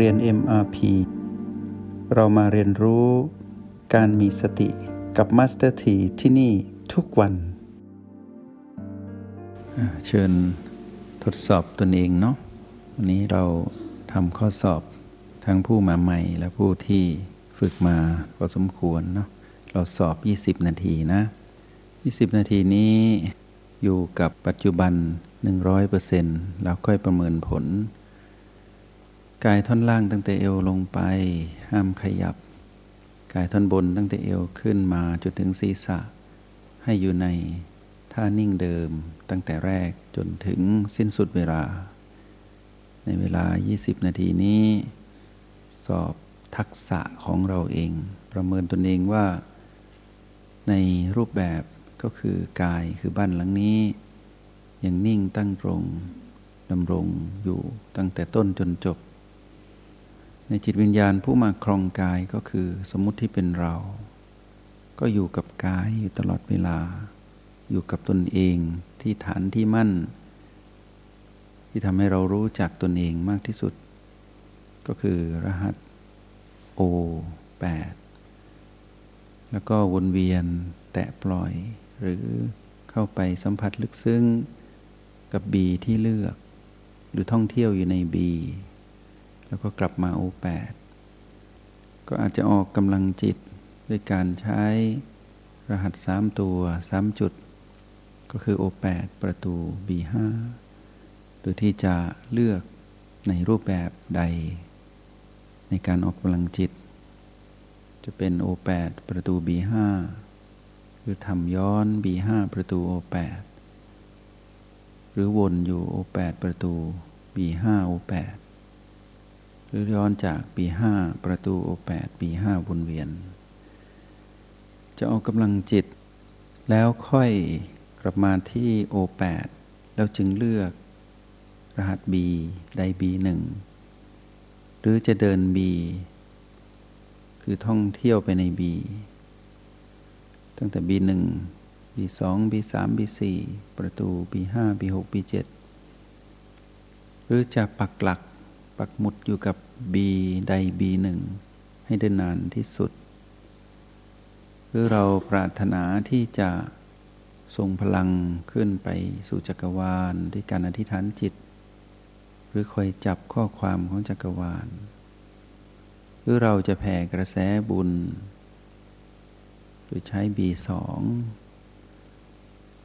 เรียน MRP เรามาเรียนรู้การมีสติกับ Master T ที่ที่นี่ทุกวัน เชิญทดสอบตนเองเนาะวันนี้เราทำข้อสอบทั้งผู้มาใหม่และผู้ที่ฝึกมาพอสมควรเนาะเราสอบ 20 นาทีนะ 20 นาทีนี้อยู่กับปัจจุบัน 100%แล้วค่อยประเมินผล กายท่อนล่างตั้งแต่เอวลงไป ห้ามขยับ กายท่อนบนตั้งแต่เอวขึ้นมาจนถึงศีรษะ ให้อยู่ในท่านิ่งเดิมตั้งแต่แรกจนถึงสิ้นสุดเวลา ในเวลา 20 นาทีนี้ สอบทักษะของเราเอง ประเมินตนเองว่า ในรูปแบบก็คือกายคือบ้านหลังนี้ ยังนิ่งตั้งตรงดำรงอยู่ตั้งแต่ต้นจนจบ ในจิตวิญญาณผู้มาครองกายก็คือสมมุติที่เป็นเรา ก็อยู่กับกายอยู่ตลอดเวลา อยู่กับตนเองที่ฐานที่มั่น ที่ทำให้เรารู้จักตนเองมากที่สุด ก็คือรหัส O 8แปดแล้วก็วนเวียนแตะปล่อย หรือเข้าไปสัมผัสลึกซึ้งกับ B ที่เลือก หรือท่องเที่ยวอยู่ใน B แล้วก็กลับมาโอแปดก็อาจจะออกกำลังจิตด้วยการใช้รหัสสามตัวสามจุด ก็คือโอแปดประตู B5 โดยที่จะเลือกในรูปแบบใด ในการออกกำลังจิต จะเป็นโอแปดประตู B5 หรือทำย้อน B5 ประตูโอแปดหรือวนอยู่โอแปดประตู B5 โอแปด รือย้อนจากปีห้าประตูโอแปดปีห้าวนเวียน จะเอากำลังจิต แล้วค่อยกลับมาที่โอแปดแล้วจึงเลือก รหัสบีใดบีหนึ่งหรือจะเดินบีคือท่องเที่ยวไปในบีตั้งแต่บีหนึ่งบีสองบีสามบีสี่ประตูบีห้าบีหกบีเจ็ดหรือจะปักหลัก ปักหมุดอยู่กับ B ใด B หนึ่งให้ได้นานที่สุดหรือเราปรารถนาที่จะส่งพลังขึ้นไปสู่จักรวาลด้วยการอธิษฐานจิต หรือคอยจับข้อความของจักรวาล หรือเราจะแผ่กระแสบุญ โดยใช้ B สอง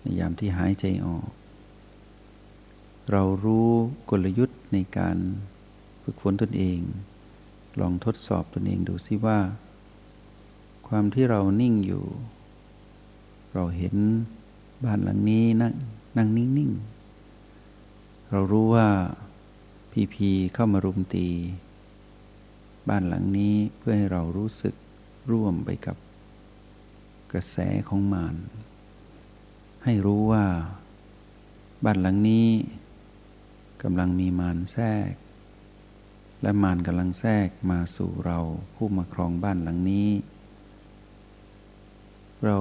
ในยามที่หายใจออก เรารู้กลยุทธ์ในการ ฝึกฝนตนเอง ลองทดสอบตนเองดูซิว่า ความที่เรานิ่งอยู่ เราเห็นบ้านหลังนี้นั่งนั่งนิ่งๆ เรารู้ว่าพีพีเข้ามารุมตี บ้านหลังนี้เพื่อให้เรารู้สึกร่วมไปกับกระแสของมารให้รู้ว่า บ้านหลังนี้กำลังมีมารแทรก และมารกำลังแทรกมาสู่เราผู้มาครองบ้านหลังนี้ เรา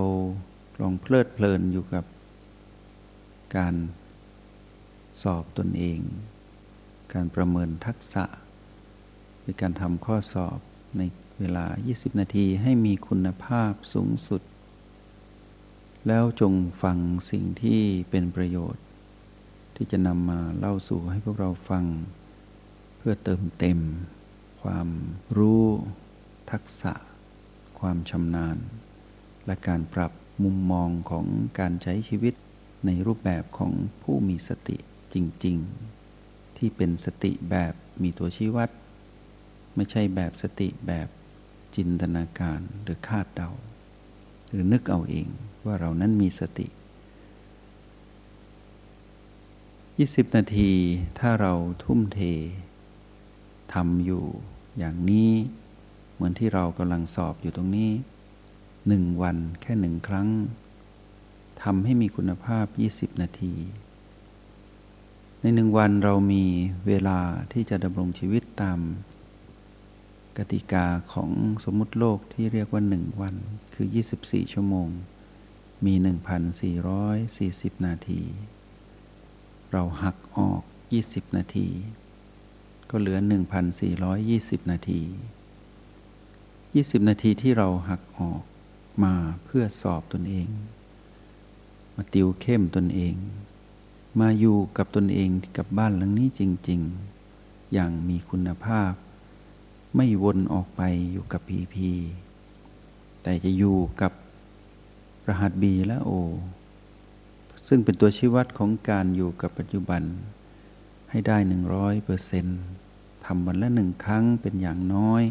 ลองเพลิดเพลินอยู่กับการสอบตนเอง การประเมินทักษะในการทำข้อสอบในเวลา 20 นาทีให้มีคุณภาพสูงสุด แล้วจงฟังสิ่งที่เป็นประโยชน์ ที่จะนำมาเล่าสู่ให้พวกเราฟัง พื่อเติมเต็ม ความรู้ ทักษะ ความชำนาญ และการปรับมุมมองของการใช้ชีวิตในรูปแบบของผู้มีสติจริง ๆ ที่เป็นสติแบบมีตัวชี้วัด ไม่ใช่แบบสติแบบจินตนาการหรือคาดเดา หรือนึกเอาเองว่าเรานั้นมีสติ 20 นาทีถ้าเราทุ่มเท ทำอยู่อย่างนี้ เหมือนที่เรากำลังสอบอยู่ตรงนี้หนึ่งวันแค่หนึ่งครั้งทำให้มีคุณภาพ 20 นาที ในหนึ่งวันเรามีเวลาที่จะดำรงชีวิตตาม กติกาของสมมุติโลกที่เรียกว่าหนึ่งวัน คือ 24 ชั่วโมง มี 1,440 นาที เราหักออก 20 นาที ก็เหลือ 1,420 นาที 20 นาทีที่เราหักออกมาเพื่อสอบตนเอง มาติวเข้มตนเอง มาอยู่กับตนเองกับบ้านหลังนี้จริง ๆ อย่างมีคุณภาพ ไม่วนออกไปอยู่กับพีพีแต่จะอยู่กับรหัสบีและโอ ซึ่งเป็นตัวชี้วัดของการอยู่กับปัจจุบัน ให้ได้หนึ่งร้อยเปอร์เซ็นทำวันละหนึ่งครั้งเป็นอย่างน้อย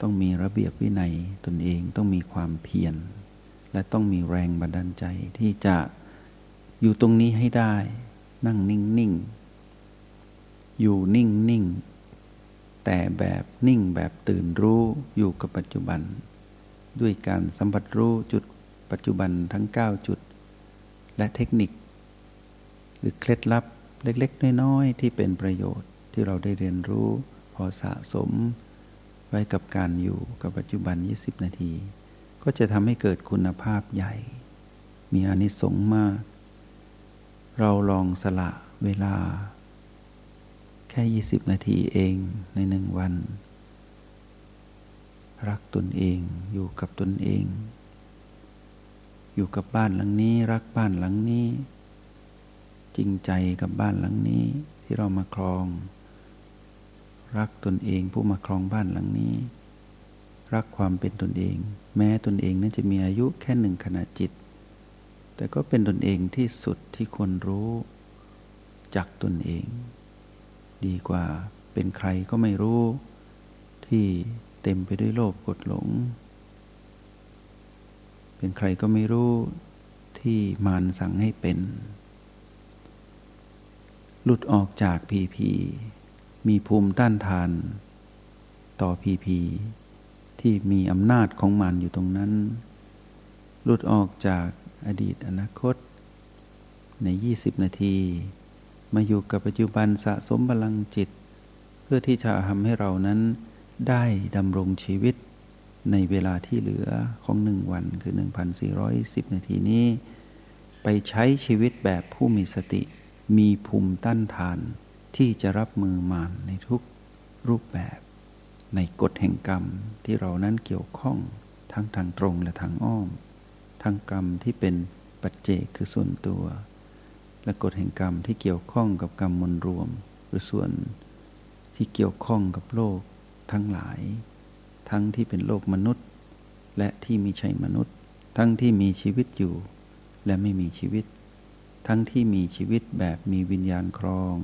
ต้องมีระเบียบวินัยตนเองต้องมีความเพียรและต้องมีแรงบันดาลใจที่จะอยู่ตรงนี้ให้ได้ นั่งนิ่งนิ่งอยู่นิ่งนิ่งแต่แบบนิ่งแบบตื่นรู้อยู่กับปัจจุบัน ด้วยการสัมผัสรู้จุดปัจจุบันทั้ง 9 จุด และเทคนิค หรือเคล็ดลับ เล็กๆ น้อยๆ ที่เป็นประโยชน์ที่เราได้เรียนรู้ พอสะสม ไว้กับการอยู่กับปัจจุบัน 20 นาที ก็จะทำให้เกิดคุณภาพใหญ่ มีอนิสงส์มาก เราลองสละเวลา แค่ 20 นาทีเองในหนึ่งวัน รักตนเองอยู่กับตนเอง อยู่กับบ้านหลังนี้ รักบ้านหลังนี้ จริงใจกับบ้านหลังนี้ที่เรามาครอง รักตนเองผู้มาครองบ้านหลังนี้ รักความเป็นตนเอง แม้ตนเองนั้นจะมีอายุแค่หนึ่งขณะจิต แต่ก็เป็นตนเองที่สุดที่ควรรู้จักตนเอง ดีกว่าเป็นใครก็ไม่รู้ที่เต็มไปด้วยโลภกดหลง เป็นใครก็ไม่รู้ที่มารสั่งให้เป็น หลุดออกจากพีพีมีภูมิต้านทาน ต่อพีพีที่มีอำนาจของมันอยู่ตรงนั้น หลุดออกจากอดีตอนาคต ในยี่สิบนาที มาอยู่กับปัจจุบันสะสมพลังจิต เพื่อที่จะทำให้เรานั้นได้ดำรงชีวิตในเวลาที่เหลือของหนึ่งวันคือ 1,410 นาทีนี้ ไปใช้ชีวิตแบบผู้มีสติ มีภูมิต้านทานที่จะรับมือมานในทุกรูปแบบ ในกฎแห่งกรรมที่เรานั้นเกี่ยวข้องทั้งทางตรงและทางอ้อม ทั้งกรรมที่เป็นปัจเจกคือส่วนตัว และกฎแห่งกรรมที่เกี่ยวข้องกับกรรมมวลรวม หรือส่วนที่เกี่ยวข้องกับโลกทั้งหลาย ทั้งที่เป็นโลกมนุษย์ และที่มีใช่มนุษย์ ทั้งที่มีชีวิตอยู่ และไม่มีชีวิต ทั้งที่มีชีวิตแบบมีวิญญาณครอง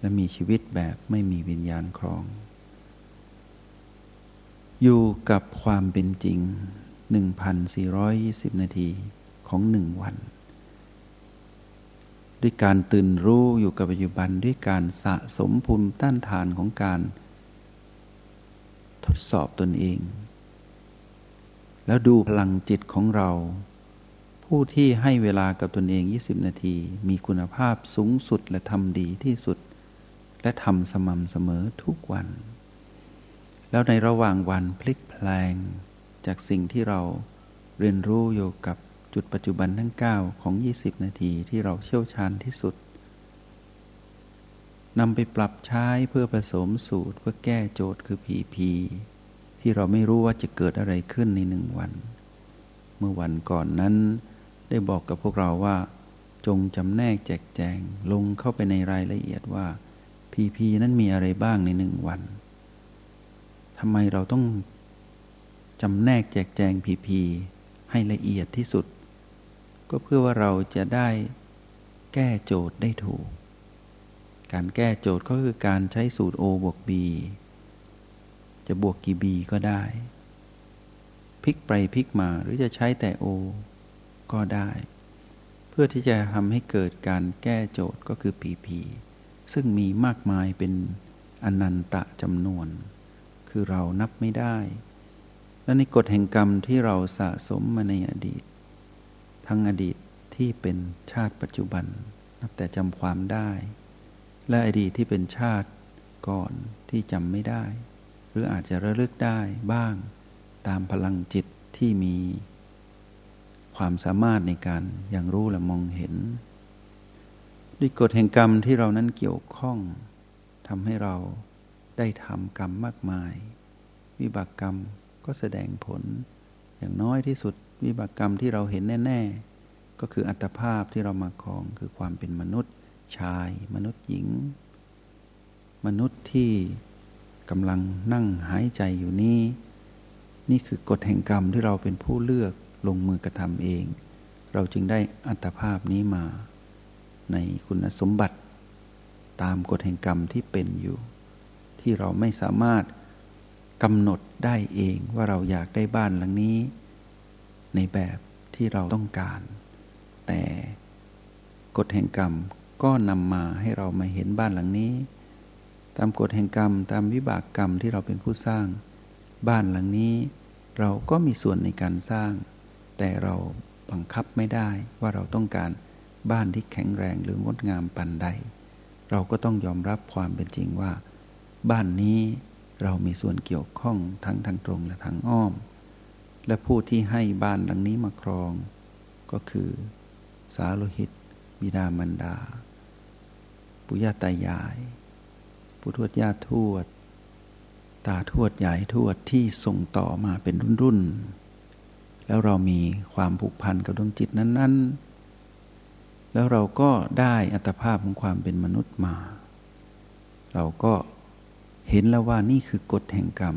และมีชีวิตแบบไม่มีวิญญาณครอง อยู่กับความเป็นจริง 1,420 นาทีของหนึ่งวัน ด้วยการตื่นรู้อยู่กับปัจจุบันด้วยการสะสมภูมิต้านทานของการ ทดสอบตนเอง แล้วดูพลังจิตของเรา ผู้ที่ให้เวลากับตนเอง 20 นาที มีคุณภาพสูงสุดและทำดีที่สุด และทำสม่ำเสมอทุกวัน แล้วในระหว่างวันพลิกแปลง จากสิ่งที่เราเรียนรู้อยู่กับจุดปัจจุบันทั้ง 9 ของ 20 นาทีที่เราเชี่ยวชาญที่สุดนำไปปรับใช้เพื่อผสมสูตรเพื่อแก้โจทย์คือผีผีที่เราไม่รู้ว่าจะเกิดอะไรขึ้นในหนึ่งวัน เมื่อวันก่อนนั้น ได้บอกกับพวกเราว่า จงจำแนกแจกแจง ลงเข้าไปในรายละเอียดว่าพีพีนั้นมีอะไรบ้างในหนึ่งวันทำไมเราต้องจำแนกแจกแจงพีพีให้ละเอียดที่สุด ก็เพื่อว่าเราจะได้แก้โจทย์ได้ถูก การแก้โจทย์ก็คือการใช้สูตร O บวก B จะบวกกี่ B ก็ได้ พลิกไปพลิกมาหรือจะใช้แต่ O ก็ได้ เพื่อที่จะทำให้เกิดการแก้โจทย์ก็คือ PP ซึ่งมีมากมายเป็นอนันตะจำนวน คือเรานับไม่ได้ และในกฎแห่งกรรมที่เราสะสมมาในอดีต ทั้งอดีตที่เป็นชาติปัจจุบัน นับแต่จำความได้ และอดีตที่เป็นชาติก่อนที่จำไม่ได้ หรืออาจจะระลึกได้บ้างตามพลังจิตที่มี ความสามารถในการยังรู้และมองเห็น ด้วยกฎแห่งกรรมที่เรานั้นเกี่ยวข้องทำให้เราได้ทำกรรมมากมาย วิบากกรรมก็แสดงผล อย่างน้อยที่สุดวิบากกรรมที่เราเห็นแน่ ๆ ก็คืออัตภาพที่เรามาครองคือความเป็นมนุษย์ชาย มนุษย์หญิง มนุษย์ที่กำลังนั่งหายใจอยู่นี้ นี่คือกฎแห่งกรรมที่เราเป็นผู้เลือก ลงมือกระทำเอง เราจึงได้อัตภาพนี้มา ในคุณสมบัติ ตามกฎแห่งกรรมที่เป็นอยู่ ที่เราไม่สามารถกำหนดได้เองว่าเราอยากได้บ้านหลังนี้ ในแบบที่เราต้องการ แต่กฎแห่งกรรมก็นำมาให้เรามาเห็นบ้านหลังนี้ ตามกฎแห่งกรรม ตามวิบากกรรมที่เราเป็นผู้สร้าง บ้านหลังนี้ เราก็มีส่วนในการสร้าง แต่เราบังคับไม่ได้ว่าเราต้องการบ้านที่แข็งแรงหรืองดงามปันใด เราก็ต้องยอมรับความเป็นจริงว่า บ้านนี้เรามีส่วนเกี่ยวข้องทั้งทางตรงและทางอ้อม และผู้ที่ให้บ้านหลังนี้มาครอง ก็คือ สาโลหิต บิดามารดา ปุย่าตายาย ปุทวดญาติทวด ตาทวดยายทวดที่ส่งต่อมาเป็นรุ่นๆ แล้วเรามีความผูกพันกับดวงจิตนั้นๆ แล้วเราก็ได้อัตภาพของความเป็นมนุษย์มา เราก็เห็นแล้วว่านี่คือกฎแห่งกรรม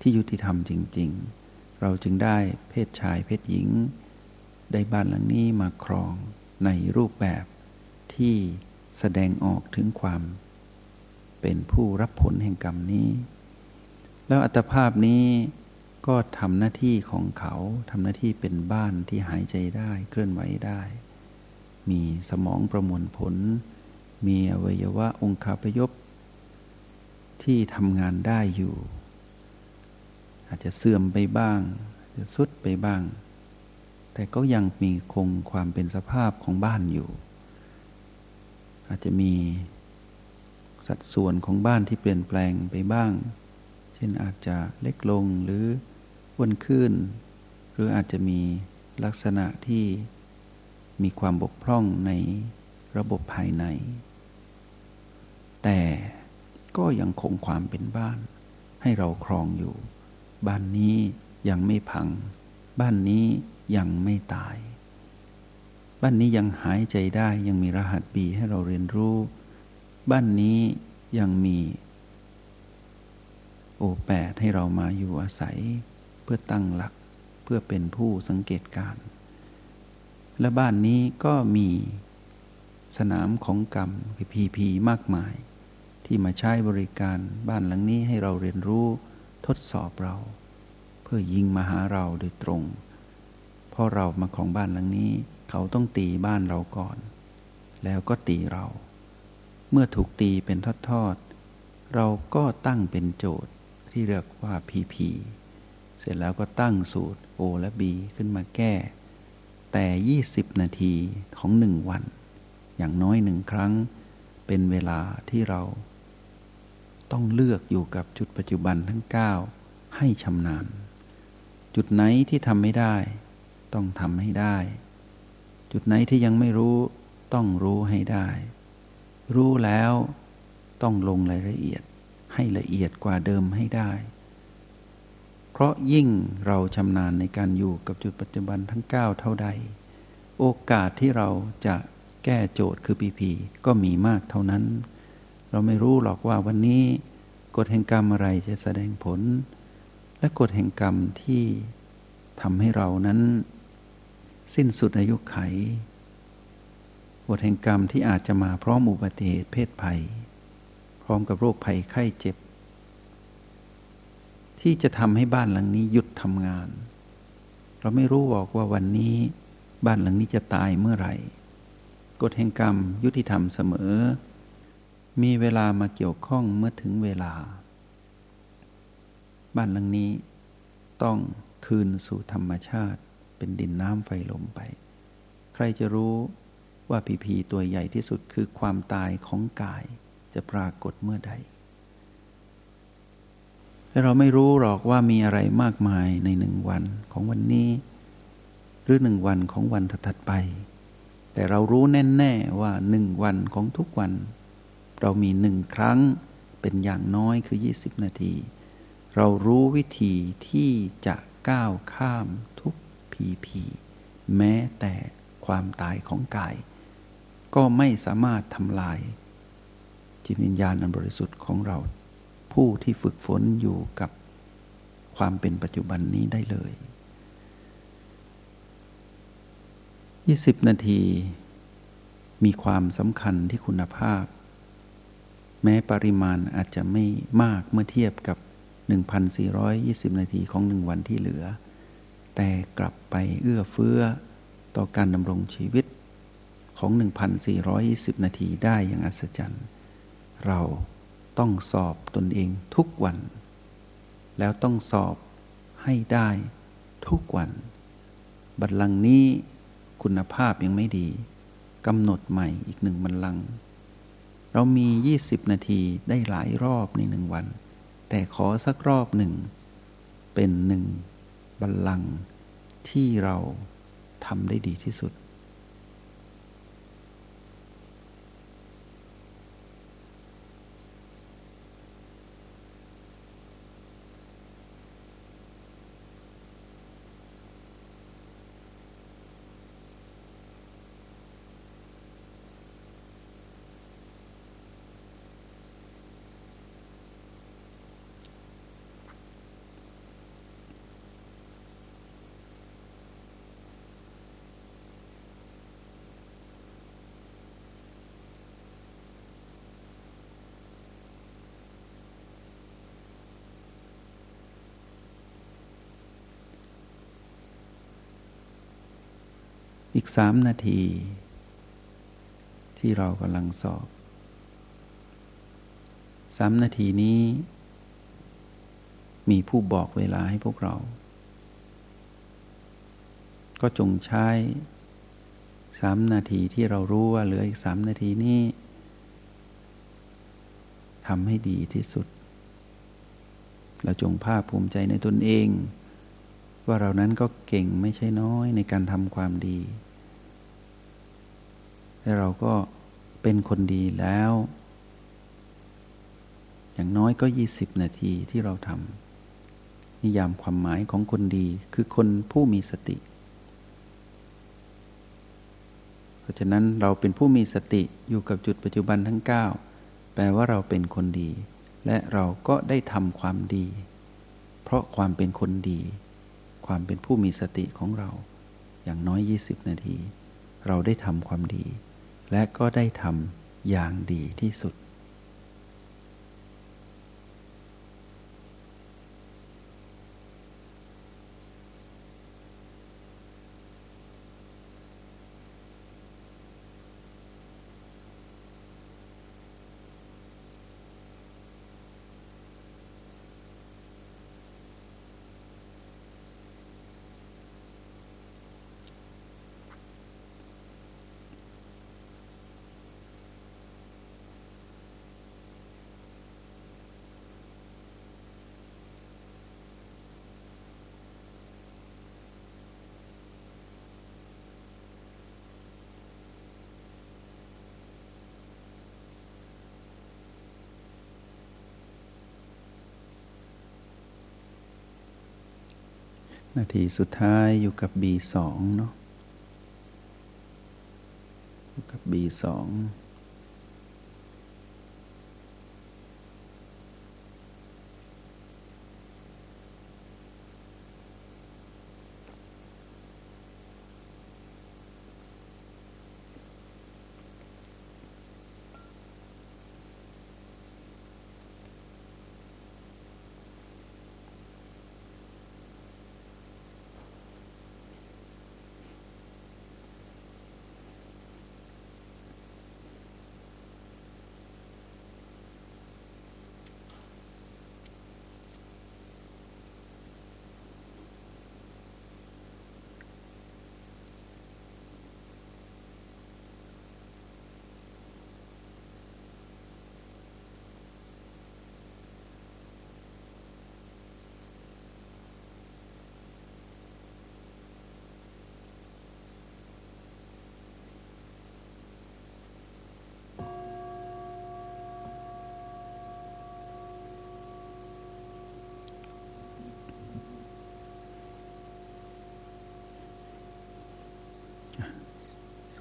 ที่ยุติธรรมจริง ๆ เราจึงได้เพศชายเพศหญิง ได้บ้านหลังนี้มาครองในรูปแบบที่แสดงออกถึงความ เป็นผู้รับผลแห่งกรรมนี้ แล้วอัตภาพนี้ ก็ทำหน้าที่ของเขาทำหน้าที่เป็นบ้านที่หายใจได้เคลื่อนไหวได้ มีสมองประมวลผล มีอวัยวะองคาพยพ ที่ทำงานได้อยู่ อาจจะเสื่อมไปบ้างจะสุดไปบ้าง แต่ก็ยังมีคงความเป็นสภาพของบ้านอยู่ อาจจะมีสัดส่วนของบ้านที่เปลี่ยนแปลงไปบ้าง เช่นอาจจะเล็กลงหรือ อ้วนขึ้น หรืออาจจะมีลักษณะที่มีความบกพร่องในระบบภายใน แต่ก็ยังคงความเป็นบ้าน ให้เราครองอยู่ บ้านนี้ยังไม่พัง บ้านนี้ยังไม่ตาย บ้านนี้ยังหายใจได้ยังมีรหัสบีให้เราเรียนรู้ บ้านนี้ยังมี โอแปดให้เรามาอยู่อาศัย เพื่อตั้งหลัก เพื่อเป็นผู้สังเกตการ และบ้านนี้ก็มีสนามของกรรมพีพีมากมาย ที่มาใช้บริการบ้านหลังนี้ให้เราเรียนรู้ทดสอบเรา เพื่อยิงมาหาเราโดยตรง เพราะเรามาของบ้านหลังนี้ เขาต้องตีบ้านเราก่อน แล้วก็ตีเรา เมื่อถูกตีเป็นทอดๆเราก็ตั้งเป็นโจทย์ที่เรียกว่าพีพี ร็จแล้วก็ตั้งสูตร O และ B ขึ้นมาแก้ แต่ 20 นาทีของหนึ่งวัน อย่างน้อยหนึ่งครั้ง เป็นเวลาที่เรา ต้องเลือกอยู่กับจุดปัจจุบันทั้งเก้าให้ชำนาญ จุดไหนที่ทำไม่ได้ ต้องทำให้ได้ จุดไหนที่ยังไม่รู้ ต้องรู้ให้ได้ รู้แล้วต้องลงรายละเอียดให้ละเอียดกว่าเดิมให้ได้ เพราะยิ่งเราชำนาญในการอยู่กับจุดปัจจุบันทั้งเก้าเท่าใด โอกาสที่เราจะแก้โจทย์คือปีพีก็มีมากเท่านั้น เราไม่รู้หรอกว่าวันนี้กฎแห่งกรรมอะไรจะแสดงผล และกฎแห่งกรรมที่ทำให้เรานั้น สิ้นสุดอายุไขกฎแห่งกรรมที่อาจจะมาพร้อมอุบัติเหตุเพศภัย พร้อมกับโรคภัยไข้เจ็บ ที่จะทำให้บ้านหลังนี้หยุดทำงาน เราไม่รู้บอกว่าวันนี้บ้านหลังนี้จะตายเมื่อไหร่ กฎแห่งกรรมยุติธรรมเสมอ มีเวลามาเกี่ยวข้องเมื่อถึงเวลา บ้านหลังนี้ต้องคืนสู่ธรรมชาติเป็นดินน้ำไฟลมไป ใครจะรู้ว่าผีผีตัวใหญ่ที่สุดคือความตายของกายจะปรากฏเมื่อใด และเราไม่รู้หรอกว่ามีอะไรมากมายในหนึ่งวันของวันนี้ หรือหนึ่งวันของวันถัดไป แต่เรารู้แน่ๆว่าหนึ่งวันของทุกวัน เรามีหนึ่งครั้งเป็นอย่างน้อยคือ 20 นาที เรารู้วิธีที่จะก้าวข้ามทุกพีพีแม้แต่ความตายของกาย ก็ไม่สามารถทำลายจิตวิญญาณอันบริสุทธิ์ของเรา ผู้ที่ฝึกฝนอยู่กับความเป็นปัจจุบันนี้ได้เลย 20 นาที มีความสำคัญที่คุณภาพ แม้ปริมาณอาจจะไม่มากเมื่อเทียบกับ 1,420 นาทีของหนึ่งวันที่เหลือ แต่กลับไปเอื้อเฟื้อต่อการดำรงชีวิตของ 1,420 นาทีได้อย่างอัศจรรย์ เรา ต้องสอบตนเองทุกวัน แล้วต้องสอบให้ได้ทุกวัน บัลลังก์นี้คุณภาพยังไม่ดีกำหนดใหม่อีกหนึ่งบัลลังก์เรามียี่สิบนาทีได้หลายรอบในหนึ่งวัน แต่ขอสักรอบหนึ่ง เป็นหนึ่งบัลลังก์ที่เราทำได้ดีที่สุด อีกสามนาที ที่เรากำลังสอบสามนาทีนี้ มีผู้บอกเวลาให้พวกเรา ก็จงใช้สามนาทีที่เรารู้ว่าเหลืออีกสามนาทีนี้ทำให้ดีที่สุด เราจงภาคภูมิใจในตนเอง ว่าเรานั้นก็เก่งไม่ใช่น้อยในการทำความดี และเราก็เป็นคนดีแล้ว อย่างน้อยก็ยี่สิบนาทีที่เราทำนิยามความหมายของคนดีคือคนผู้มีสติ เพราะฉะนั้นเราเป็นผู้มีสติอยู่กับจุดปัจจุบันทั้งเก้าแปลว่าเราเป็นคนดี และเราก็ได้ทำความดี เพราะความเป็นคนดี ความเป็นผู้มีสติของเรา อย่างน้อยยี่สิบนาที เราได้ทำความดี และก็ได้ทำอย่างดีที่สุด นาทีสุดท้ายอยู่กับ B2 เนาะอยู่กับ B2